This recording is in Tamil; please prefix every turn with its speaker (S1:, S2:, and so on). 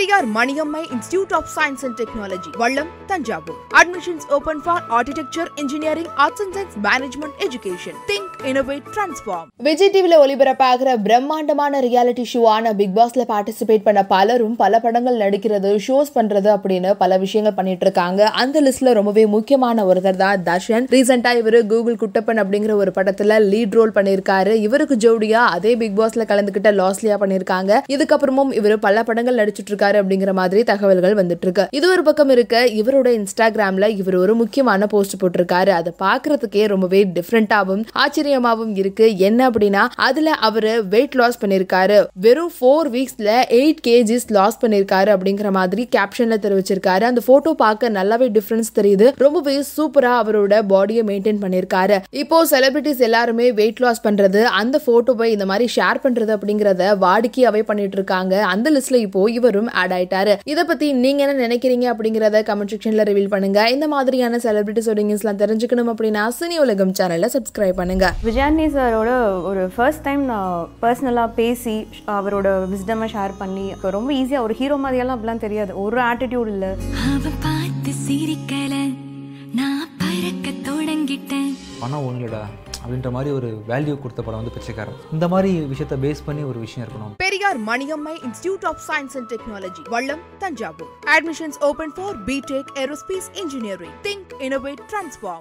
S1: Periyar Maniammai institute of science and technology Vallam Thanjavur admissions open for architecture engineering arts and science management education think innovate transform
S2: Vijay டிவில ஒளிபரப்பாகிற பிரம்மாண்டமான ரியாலிட்டி ஷோவான பிக் பாஸ்ல பார்ட்டிசிபேட் பண்ண பலரும் பல படங்கள் நடிக்கிறது ஷோஸ் பண்றது அப்படின்னு பல விஷயங்கள் பண்ணிட்டு இருக்காங்க. அந்த லிஸ்ட்ல ரொம்பவே முக்கியமான ஒருத்தர் தான் தர்ஷன். ரீசெண்டா இவரு கூகுள் குட்டப்பன் அப்படிங்கிற ஒரு படத்துல லீட் ரோல் பண்ணியிருக்காரு. இவருக்கு ஜோடியா அதே பிக் பாஸ்ல கலந்துகிட்ட லாஸ்லியா பண்ணிருக்காங்க இதுக்கப்புறமும் இவர் பல படங்கள் நடிச்சிட்டு இருக்காரு. அப்படிங்கிற மாதிரி தகவல்கள் வந்துட்டு இருக்கு இது ஒரு பக்கம் இருக்க இவரோட இன்ஸ்டாகிராம்ல இவர் ஒரு முக்கியமான போஸ்ட் போட்டிருக்காரு. அதை பாக்குறதுக்கே ரொம்பவே டிஃப்ரெண்டாவும் ஆச்சரியமாவும் இருக்கு. என்ன அப்படின்னா அதுல அவரு வெயிட் லாஸ் பண்ணிருக்காரு வெறும் ஃபோர் வீக்ஸ்ல எயிட் கேஜிஸ் லாஸ் பண்ணிருக்காரு அப்படிங்கிற மாதிரி கேப்ஷன்ல தெரிவிச்சிருக்காரு. அந்த போட்டோ பார்க்க நல்லாவே டிஃபரன்ஸ் தெரியுது. ரொம்பவே சூப்பரா அவரோட பாடியை மெயின்டைன் பண்ணிருக்காரு இப்போ செலிபிரிட்டிஸ் எல்லாருமே வெயிட் லாஸ் பண்றது அந்த போட்டோவை இந்த மாதிரி ஷேர் பண்றது அப்படிங்கறத வாடிக்கையாவே பண்ணிட்டு இருக்காங்க. அந்த லிஸ்ட்ல இப்போ இவரும் ஆட் ஆயிட்டாரு. இத பத்தி நீங்க என்ன நினைக்கிறீங்க அப்படிங்கறத கமெண்ட் செக்ஷன்ல ரிவீல் பண்ணுங்க. இந்த மாதிரியான செலிபிரிட்டிஸோட நியூஸ்லாம் தெரிஞ்சுக்கணும் அப்படின்னா சினி உலகம் சேனல்ல சப்ஸ்கிரைப் பண்ணுங்க.
S3: விஜயானி சாரோட ஒரு ஃபர்ஸ்ட் டைம் நான் பர்சனலாக பேசி அவரோட விஸ்டமை ஷேர் பண்ணி ரொம்ப ஈஸியாக ஒரு ஹீரோ மாதிரியெல்லாம் அப்படிலாம் தெரியாது. ஒரு ஆட்டிடியூட் இல்லை.
S4: அவ பார்த்து சிரிக்கல. நான் பறக்க தொடங்கிட்டேன்.
S5: பணம் ஒன்றுடா அப்படின்ற மாதிரி ஒரு வேல்யூ கொடுத்த படம் வந்து பிச்சைக்காரன். இந்த மாதிரி விஷயத்த பேஸ் பண்ணி ஒரு விஷயம் இருக்கணும்.
S1: Periyar Maniammai institute of science and technology Vallam Thanjavur. Admissions open for B Tech aerospace engineering think innovate transform